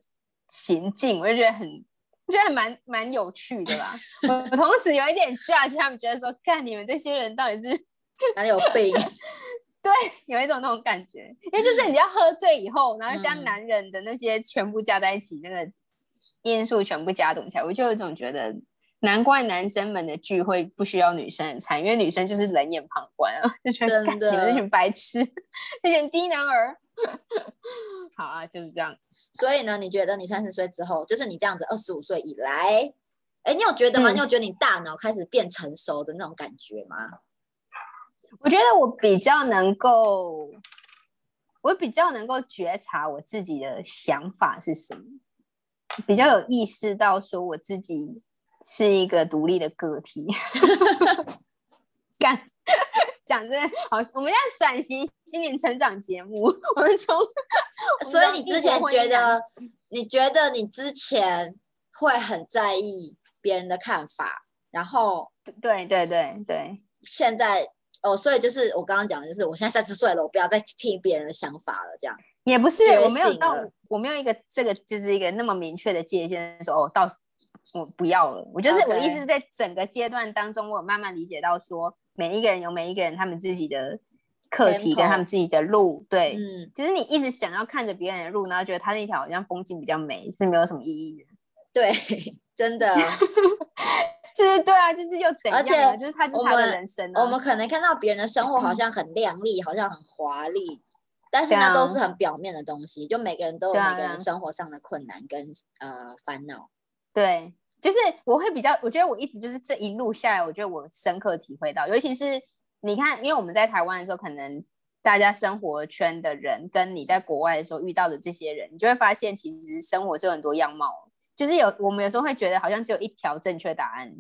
行径，我就觉得很。我觉得蛮蛮有趣的啦，*laughs* 我同时有一点 judge 他们，觉得说，看你们这些人到底是 *laughs* 哪里有病？*laughs* 对，有一种那种感觉，因为就是你要喝醉以后，然后将男人的那些全部加在一起，那个因素全部加总起来，我就有一种觉得难怪男生们的聚会不需要女生的参与，因为女生就是冷眼旁观啊，就觉得你们这群白痴，这群低能儿。好啊，就是这样。所以呢，你觉得你三十岁之后，就是你这样子二十五岁以来，哎，你有觉得吗？你有觉得你大脑开始变成熟的那种感觉吗？我觉得我比较能够，我比较能够觉察我自己的想法是什么，比较有意识到说我自己是一个独立的个体。*laughs* 干。*laughs* 讲真的，好，我们要转型心灵成长节目。我们从，所以你之前觉得，你觉得你之前会很在意别人的看法，然后，对对对对，现在哦，所以就是我刚刚讲的，就是我现在三十岁了，我不要再听别人的想法了，这样也不是，我没有到，我没有一个这个就是一个那么明确的界限，说哦，到我不要了。我就是我的意思是在整个阶段当中，我有慢慢理解到说。每一个人有每一个人他们自己的课题跟他们自己的路，对，嗯，其实你一直想要看着别人的路，然后觉得他那条好像风景比较美，是没有什么意义的。*laughs* 对，真的，*laughs* 就是对啊，就是又怎样？而且就是他就是他的人生。我们可能看到别人的生活好像很亮丽，好像很华丽，但是那都是很表面的东西。就每个人都有每个人生活上的困难跟呃烦恼。对。就是我会比较，我觉得我一直就是这一路下来，我觉得我深刻体会到，尤其是你看，因为我们在台湾的时候，可能大家生活圈的人跟你在国外的时候遇到的这些人，你就会发现其实生活是有很多样貌。就是有我们有时候会觉得好像只有一条正确答案，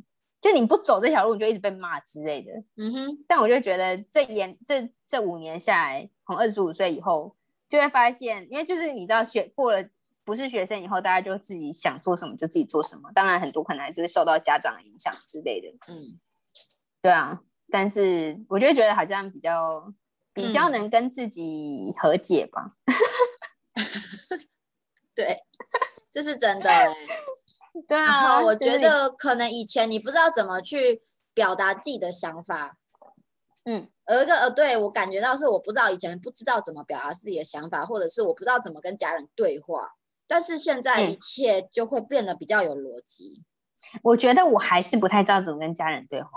就你不走这条路，你就一直被骂之类的。嗯哼。但我就觉得这延这这五年下来，从二十五岁以后，就会发现，因为就是你知道学过了。不是学生以后，大家就自己想做什么就自己做什么。当然，很多可能还是会受到家长的影响之类的。嗯，对啊。但是，我就觉得好像比较比较能跟自己和解吧。*laughs* 对，这是真的。*laughs* 对啊，我觉得可能以前你不知道怎么去表达自己的想法。嗯，有一个呃，对我感觉到是我不知道以前不知道怎么表达自己的想法，或者是我不知道怎么跟家人对话。但是现在一切就会变得比较有逻辑。我觉得我还是不太知道怎么跟家人对话，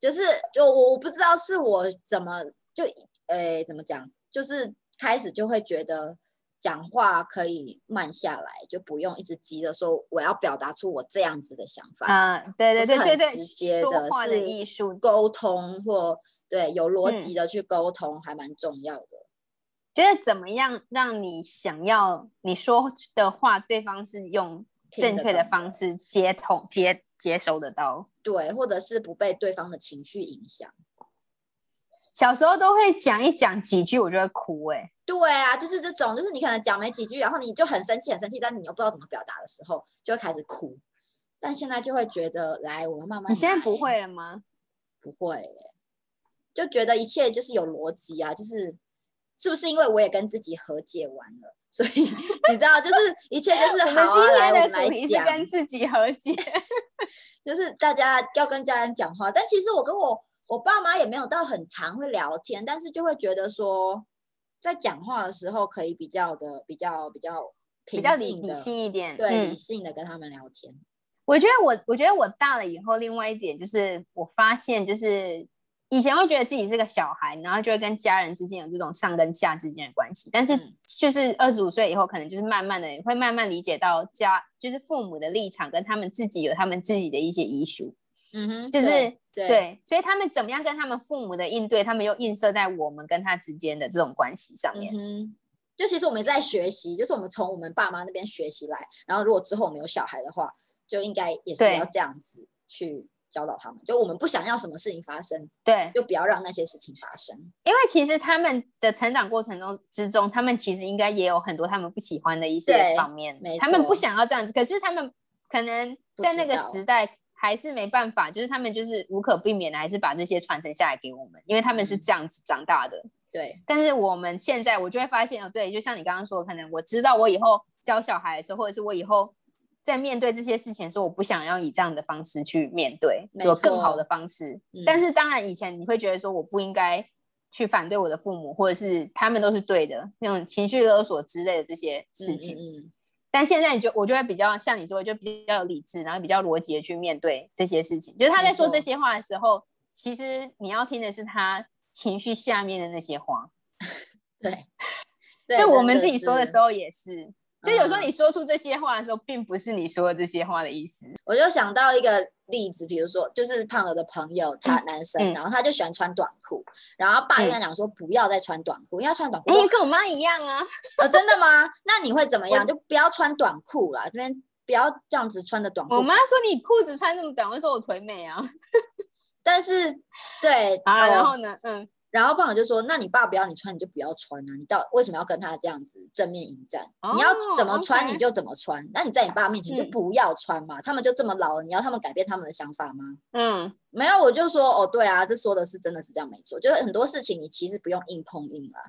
就是就我我不知道是我怎么就诶怎么讲，就是开始就会觉得讲话可以慢下来，就不用一直急着说我要表达出我这样子的想法。啊，对对对对对，直接的是艺术沟通或对有逻辑的去沟通还蛮重要的。觉得怎么样让你想要你说的话，对方是用正确的方式接通接接收得到？对，或者是不被对方的情绪影响。小时候都会讲一讲几句，我就会哭。哎，对啊，就是这种，就是你可能讲没几句，然后你就很生气，很生气，但你又不知道怎么表达的时候，就会开始哭。但现在就会觉得，来，我们慢慢。你现在不会了吗？不会，就觉得一切就是有逻辑啊，就是。是不是因为我也跟自己和解完了，所以你知道，就是一切就是我们今天的主题是跟自己和解，就是大家要跟家人讲话。但其实我跟我我爸妈也没有到很常会聊天，但是就会觉得说，在讲话的时候可以比较的比较比较比较理理性一点，对，理性的跟他们聊天。我觉得我我觉得我大了以后，另外一点就是我发现就是。以前会觉得自己是个小孩，然后就会跟家人之间有这种上跟下之间的关系。但是就是二十五岁以后，可能就是慢慢的会慢慢理解到家就是父母的立场跟他们自己有他们自己的一些遗书。嗯哼，就是对，所以他们怎么样跟他们父母的应对，他们又映射在我们跟他之间的这种关系上面。嗯就其实我们在学习，就是我们从我们爸妈那边学习来，然后如果之后我们有小孩的话，就应该也是要这样子去。教导他们，就我们不想要什么事情发生，对，就不要让那些事情发生。因为其实他们的成长过程中之中，他们其实应该也有很多他们不喜欢的一些方面，他们不想要这样子。可是他们可能在那个时代还是没办法，就是他们就是无可避免的，还是把这些传承下来给我们，因为他们是这样子长大的。对，但是我们现在我就会发现哦，对，就像你刚刚说，可能我知道我以后教小孩的时候，或者是我以后。在面对这些事情的时候，我不想要以这样的方式去面对，有更好的方式。但是当然，以前你会觉得说我不应该去反对我的父母，或者是他们都是对的，那种情绪勒索之类的这些事情。但现在你就我就会比较像你说，就比较有理智，然后比较逻辑的去面对这些事情。就是他在说这些话的时候，其实你要听的是他情绪下面的那些话。*laughs* 对，*laughs* 就我们自己说的时候也是。就有时候你说出这些话的时候，并不是你说的这些话的意思。我就想到一个例子，比如说，就是胖了的朋友，他男生，然后他就喜欢穿短裤，然后爸跟他讲说不要再穿短裤，因为穿短裤。你，跟我妈一样啊。呃，*laughs* 真的吗？那你会怎么样？就不要穿短裤啦，这边不要这样子穿的短裤。我妈说你裤子穿那么短，会说我腿美啊。*laughs* 但是，对啊，然后呢？嗯。然后胖友就说：“那你爸不要你穿，你就不要穿啊！你到为什么要跟他这样子正面迎战？你要怎么穿你就怎么穿。那你在你爸面前就不要穿嘛。他们就这么老了，你要他们改变他们的想法吗？嗯，没有，我就说哦，对啊，这说的是真的是这样没错。就是很多事情你其实不用硬碰硬啊。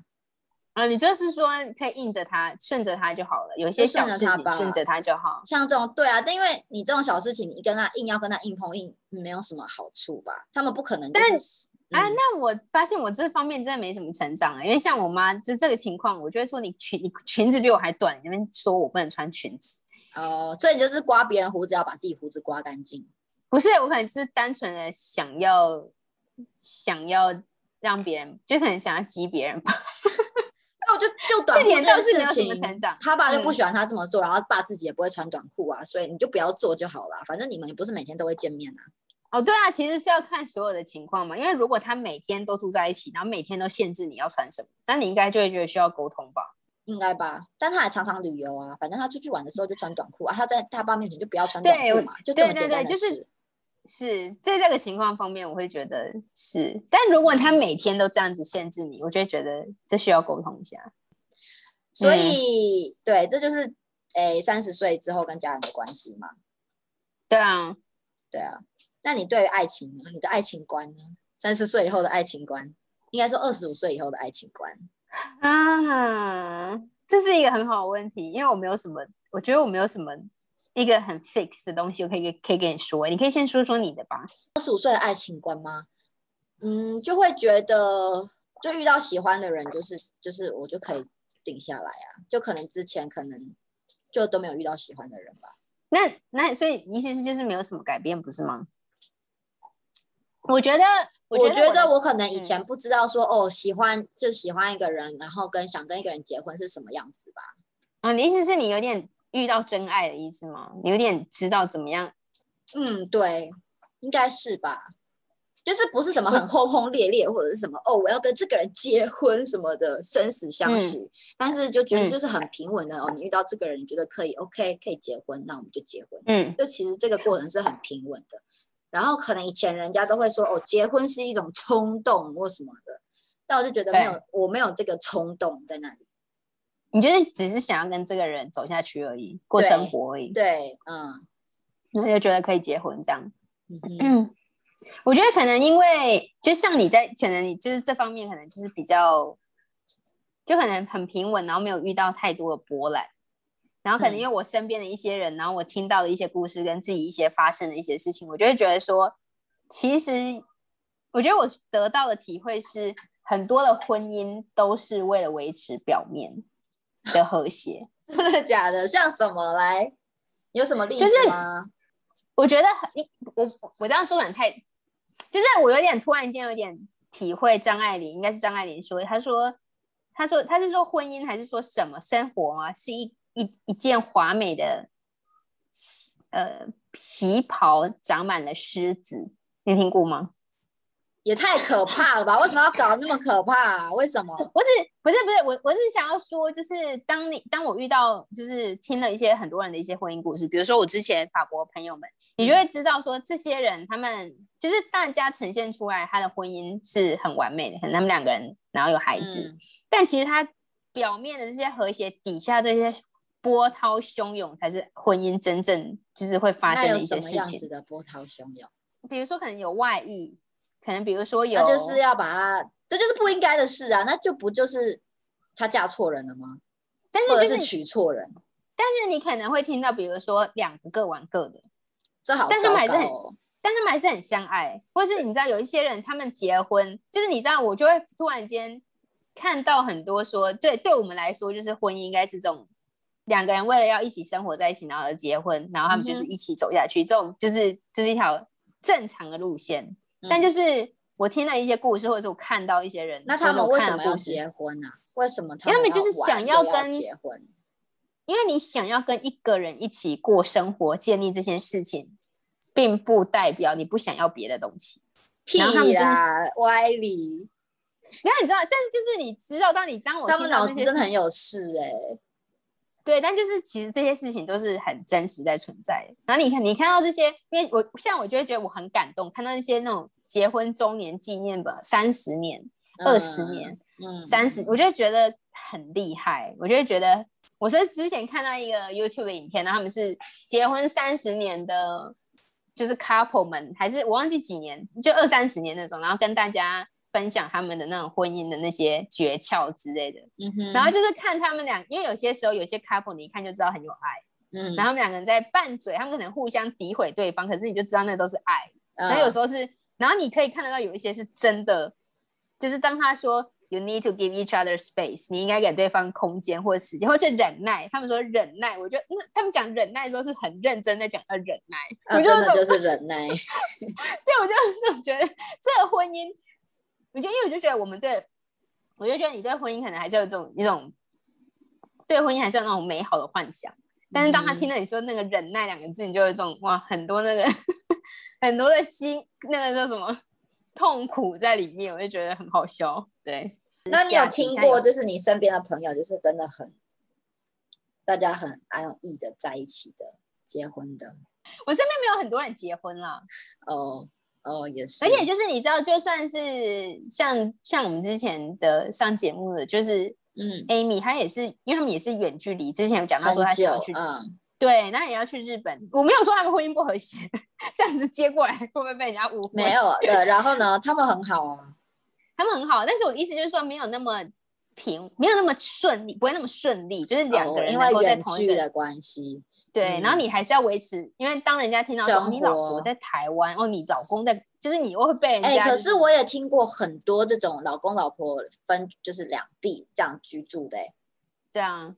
啊，你就是说可以硬着他，顺着他就好了。有些小事情顺着他就好。像这种对啊，但因为你这种小事情，你跟他硬要跟他硬碰硬，没有什么好处吧？他们不可能。但啊，那我发现我这方面真的没什么成长啊，因为像我妈就这个情况，我就会说你裙你裙子比我还短，你们说我不能穿裙子。哦，所以你就是刮别人胡子，要把自己胡子刮干净。不是，我可能是单纯的想要想要让别人，就可能想要激别人吧。*laughs* 那我就就短裤这件事情，成长。他爸就不喜欢他这么做，然后爸自己也不会穿短裤啊，所以你就不要做就好了。反正你们也不是每天都会见面啊。哦，对啊，其实是要看所有的情况嘛。因为如果他每天都住在一起，然后每天都限制你要穿什么，那你应该就会觉得需要沟通吧？应该吧。但他还常常旅游啊，反正他出去玩的时候就穿短裤啊。他在他爸面前就不要穿短裤嘛，就这么简单的事。是在这个情况方面，我会觉得是。但如果他每天都这样子限制你，我就会觉得这需要沟通一下。所以，对，这就是诶，三十岁之后跟家人的关系嘛。对啊，对啊。那你对于爱情呢？你的爱情观呢？三十岁以后的爱情观，应该说二十五岁以后的爱情观啊，这是一个很好的问题，因为我没有什么，我觉得我没有什么一个很 fix 的东西，我可以可以跟你说，你可以先说说你的吧。二十五岁的爱情观吗？嗯，就会觉得，就遇到喜欢的人，就是就是我就可以定下来啊，就可能之前可能就都没有遇到喜欢的人吧。那那所以意思是就是没有什么改变，不是吗？我觉得，我觉得我可能以前不知道说哦，喜欢就喜欢一个人，然后跟想跟一个人结婚是什么样子吧？啊，你意思是你有点遇到真爱的意思吗？你有点知道怎么样？嗯，对，应该是吧。就是不是什么很轰轰烈烈，或者是什么哦，我要跟这个人结婚什么的生死相许，但是就觉得就是很平稳的哦。你遇到这个人，你觉得可以，OK，可以结婚，那我们就结婚。嗯，就其实这个过程是很平稳的。然后可能以前人家都会说哦，结婚是一种冲动或什么的，但我就觉得没有，我没有这个冲动在那里。你就是只是想要跟这个人走下去而已，过生活而已。对，嗯，那就觉得可以结婚这样。嗯，*clears throat* 我觉得可能因为就像你在，可能你就是这方面可能就是比较，就可能很平稳，然后没有遇到太多的波澜。然后可能因为我身边的一些人，然后我听到的一些故事跟自己一些发生的一些事情，我就会觉得说，其实我觉得我得到的体会是，很多的婚姻都是为了维持表面的和谐。*laughs* 真的假的？像什么来？有什么例子吗？我觉得很，我我这样说很太，就是我有点突然间有点体会。张爱玲应该是张爱玲说，她说，她说她是说婚姻还是说什么生活啊？是一。一一件华美的呃旗袍，长满了狮子，你听过吗？也太可怕了吧！为什么要搞那么可怕？为什么？我只不是不是我我是想要说，就是当你当我遇到就是听了一些很多人的一些婚姻故事，比如说我之前法国朋友们，你就会知道说，这些人他们就是大家呈现出来他的婚姻是很完美的，可能他们两个人然后有孩子，但其实他表面的这些和谐底下这些。波涛汹涌才是婚姻真正就是会发生的一些事情。的波涛汹涌，比如说可能有外遇，可能比如说有，那就是要把他，这就是不应该的事啊！那就不就是他嫁错人了吗？但是就是娶错人。但是你可能会听到，比如说两个各玩各的，这好，但是还是很，但是还是很相爱，或是你知道有一些人他们结婚，就是你知道我就会突然间看到很多说，对，对我们来说就是婚姻应该是这种。两个人为了要一起生活在一起，然后而结婚，然后他们就是一起走下去，这种就是这是一条正常的路线。但就是我听了一些故事，或者是我看到一些人，那他们为什么要结婚呢？为什么他们就是想要跟结婚？因为你想要跟一个人一起过生活，建立这件事情，并不代表你不想要别的东西。屁啦，歪理。只要你知道，但就是你知道，当你当我他们脑子真的很有事哎。对，但就是其实这些事情都是很真实在存在。然后你看，你看到这些，因为我像我就会觉得我很感动，看到一些那种结婚周年纪念本，三十年、二十年、三十，我就觉得很厉害。我就会觉得，我是之前看到一个 YouTube 的影片，然后他们是结婚三十年的，就是 couple 们，还是我忘记几年，就二三十年那种，然后跟大家。分享他们的那种婚姻的那些诀窍之类的，嗯哼，然后就是看他们俩，因为有些时候有些 couple 你一看就知道很有爱，嗯，然后他们两个人在拌嘴，他们可能互相诋毁对方，可是你就知道那都是爱。然后有时候是，然后你可以看得到有一些是真的，就是当他说 you need to give each other space，你应该给对方空间或者时间，或是忍耐。他们说忍耐，我觉得那他们讲忍耐的时候是很认真的讲要忍耐，我真的就是忍耐。*laughs* 对，我就觉得这个婚姻。我就因为我就觉得我们对，我就觉得你对婚姻可能还是有这种一种，对婚姻还是有那种美好的幻想。但是当他听到你说那个忍耐两个字，你就有一种哇，很多那个 *laughs* 很多的心，那个叫什么痛苦在里面，我就觉得很好笑。对，那你有听过就是你身边的朋友，就是真的很大家很安逸的在一起的结婚的？我身边没有很多人结婚了。哦。哦，也是。而且就是你知道，就算是像像我们之前的上节目的，就是嗯，Amy 她也是，因为他们也是远距离。之前有讲到说她想要去，嗯，对，那也要去日本。我没有说他们婚姻不和谐，这样子接过来会不会被人家误会？没有，的。然后呢，他们很好啊，他们很好。但是我的意思就是说，没有那么平，没有那么顺利，不会那么顺利。就是两个人因为远距的关系。对，然后你还是要维持，因为当人家听到说你老婆在台湾，哦，你老公在，就是你会被人家。哎，可是我也听过很多这种老公老婆分就是两地这样居住的，哎，对啊，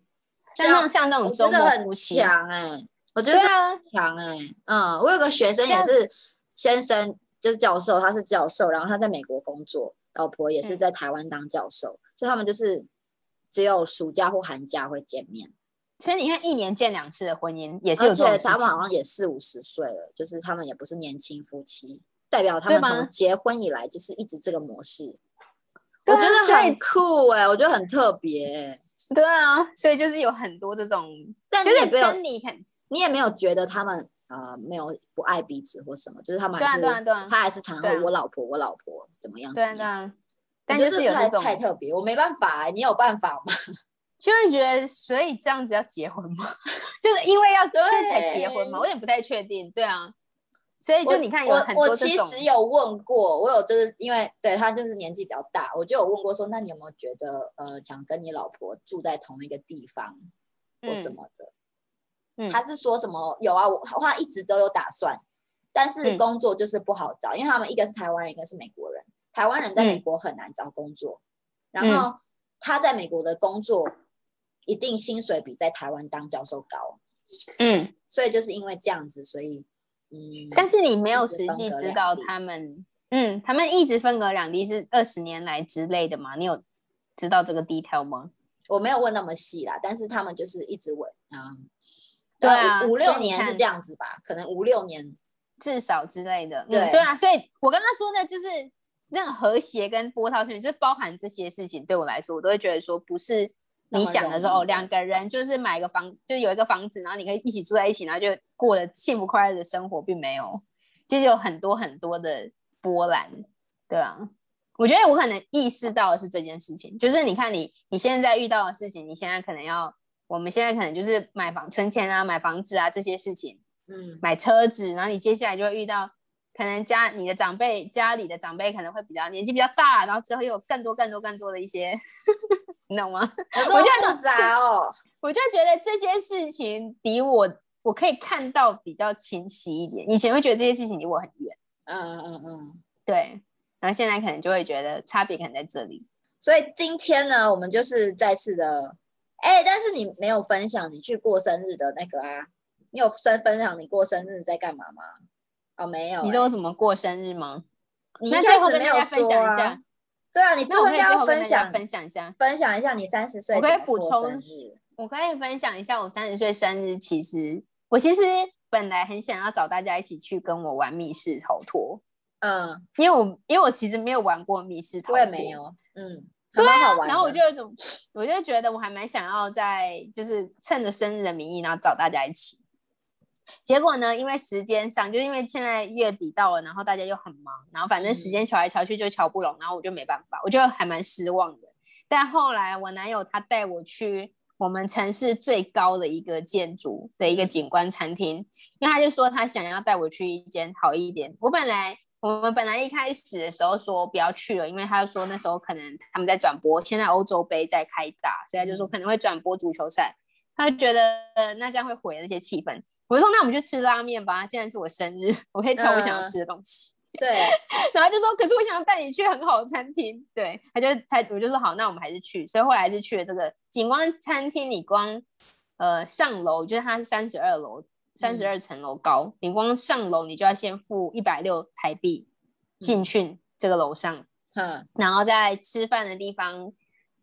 像像那种中国很强哎，我觉得强哎，嗯，我有个学生也是先生，就是教授，他是教授，然后他在美国工作，老婆也是在台湾当教授，所以他们就是只有暑假或寒假会见面。所以你看，一年见两次的婚姻也是有这而且他们好像也四五十岁了，就是他们也不是年轻夫妻，代表他们从结婚以来就是一直这个模式。我觉得很酷哎，我觉得很特别。对啊，所以就是有很多这种，但你也没有，你你也没有觉得他们呃没有不爱彼此或什么，就是他们还是他还是常常我老婆我老婆怎么样怎么样。但就是有太太特别，我没办法，你有办法吗？*laughs* 就会觉得，所以这样子要结婚吗？*laughs* 就是因为要这才结婚吗？我也不太确定。对啊，所以就你看，有很多我其实有问过，我有就是因为对他就是年纪比较大，我就有问过说，那你有没有觉得呃想跟你老婆住在同一个地方或什么的？嗯，他是说什么有啊？我他一直都有打算，但是工作就是不好找，因为他们一个是台湾人，一个是美国人，台湾人在美国很难找工作，然后他在美国的工作。一定薪水比在台湾当教授高，嗯，所以就是因为这样子，所以嗯，但是你没有实际知道他们，嗯，他们一直分隔两地是二十年来之类的嘛？你有知道这个 detail 吗？我没有问那么细啦，但是他们就是一直问啊，对啊，五六年是这样子吧，可能五六年。至少之类的，对。对啊，所以我刚刚说的就是那个和谐跟波涛汹涌就包含这些事情，对我来说，我都会觉得说不是。你想的时候，两个人就是买个房，就有一个房子，然后你可以一起住在一起，然后就过了幸福快乐的生活，并没有，其实有很多很多的波澜，对啊。我觉得我可能意识到的是这件事情，就是你看你你现在遇到的事情，你现在可能要，我们现在可能就是买房存钱啊，买房子啊这些事情，嗯，买车子，然后你接下来就会遇到，可能家你的长辈家里的长辈可能会比较年纪比较大，然后之后又有更多更多更多的一些。你懂吗？*laughs* 我觉得复杂哦。我就觉得这些事情离我，我可以看到比较清晰一点。以前会觉得这些事情离我很远。嗯嗯嗯嗯，对。然后现在可能就会觉得差别可能在这里。所以今天呢，我们就是再次的哎，但是你没有分享你去过生日的那个啊？你有分分享你过生日在干嘛吗？哦，没有。你知道怎么过生日吗？你最后跟大家分享一下。对啊，你最后要分享分享一下，分享一下你三十岁。我可以补充，我可以分享一下我三十岁生日。其实我其实本来很想要找大家一起去跟我玩密室逃脱。嗯，因为我因为我其实没有玩过密室逃脱，我也没有。嗯，对啊。然后我就有种，我就觉得我还蛮想要在就是趁着生日的名义，然后找大家一起。结果呢？因为时间上，就因为现在月底到了，然后大家又很忙，然后反正时间瞧来瞧去就瞧不拢，然后我就没办法，我就还蛮失望的。但后来我男友他带我去我们城市最高的一个建筑的一个景观餐厅，因为他就说他想要带我去一间好一点。我本来我们本来一开始的时候说不要去了，因为他说那时候可能他们在转播，现在欧洲杯在开打，所以他就说可能会转播足球赛，他就觉得那这样会毁那些气氛。我就说那我们去吃拉面吧，既然是我生日，我可以挑我想要吃的东西。*laughs* 对，然后就说，可是我想要带你去很好的餐厅。对，他就他我就说好，那我们还是去。所以后来是去了这个景观餐厅，你光呃上楼，就是它是三十二楼，三十二层楼高，你光上楼你就要先付一百六台币进去这个楼上。嗯，然后在吃饭的地方，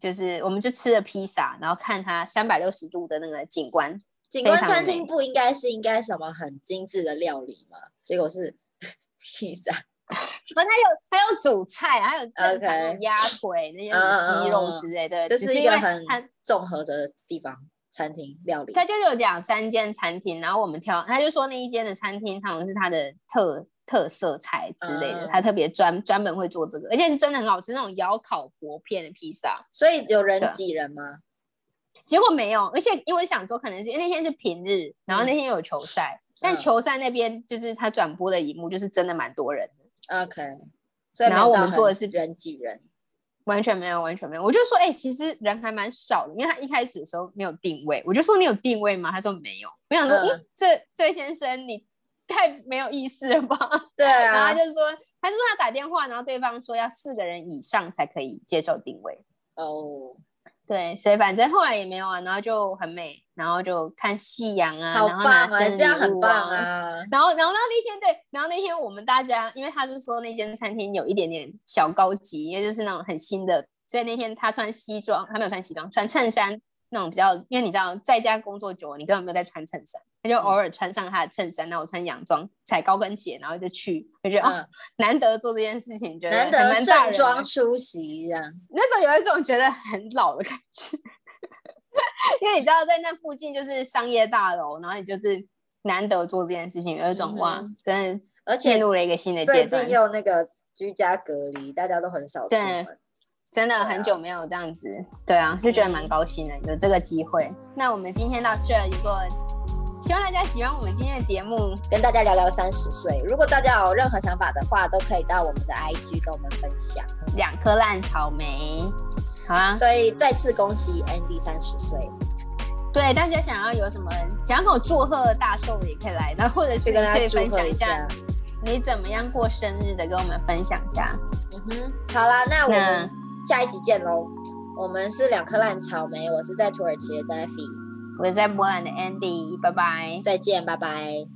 就是我们就吃了披萨，然后看它三百六十度的那个景观。景观餐厅不应该是应该什么很精致的料理吗？*laughs* 结果是 *laughs* 披萨，不，它有它有主菜，还有正常的鸭腿那些鸡肉之类的，这是一个很综合的地方餐厅料理。它就有两三间餐厅，然后我们挑，他就说那一间的餐厅好像是它的特特色菜之类的，他特别专专门会做这个，而且是真的很好吃，那种窑烤薄片的披萨。所以有人挤人吗？结果没有，而且因为想说，可能是因为那天是平日，然后那天有球赛，但球赛那边就是他转播的荧幕，就是真的蛮多人的。OK，然后我们做的是人挤人，完全没有，完全没有。我就说，哎，其实人还蛮少的，因为他一开始的时候没有定位，我就说你有定位吗？他说没有。我想说，这这位先生你太没有意思了吧？*laughs* 对啊。然后他就说，他就说他打电话，然后对方说要四个人以上才可以接受定位。哦。对，所以反正后来也没有啊，然后就很美，然后就看夕阳啊，然后拿生日礼物啊，然后然后那那天对，然后那天我们大家，因为他是说那间餐厅有一点点小高级，因为就是那种很新的，所以那天他穿西装，他没有穿西装，穿衬衫。那种比较，因为你知道在家工作久了，你根本没有在穿衬衫，他就偶尔穿上他的衬衫，那我穿洋装，踩高跟鞋，然后就去，就觉得哦，难得做这件事情，觉得难得盛装出席这样。那时候有一种觉得很老的感觉，*laughs* 因为你知道在那附近就是商业大楼，然后你就是难得做这件事情，有一种哇，真的，而且进入了一个新的阶段。最近又那个居家隔离，大家都很少出门。真的很久没有这样子，对啊，就觉得蛮高兴的，有这个机会。那我们今天到这一个，希望大家喜欢我们今天的节目，跟大家聊聊三十岁。如果大家有任何想法的话，都可以到我们的 IG 跟我们分享。两颗烂草莓，好啊。所以再次恭喜 Andy 三十岁。对，大家想要有什么想要跟我祝贺大寿的，也可以来，那或者是跟大家分享一下你怎么样过生日的，跟我们分享一下。嗯哼，好啦，那我们。下一集见喽！我们是两颗烂草莓，我是在土耳其的 Daffy，我是在波兰的 Andy，拜拜，再见，拜拜。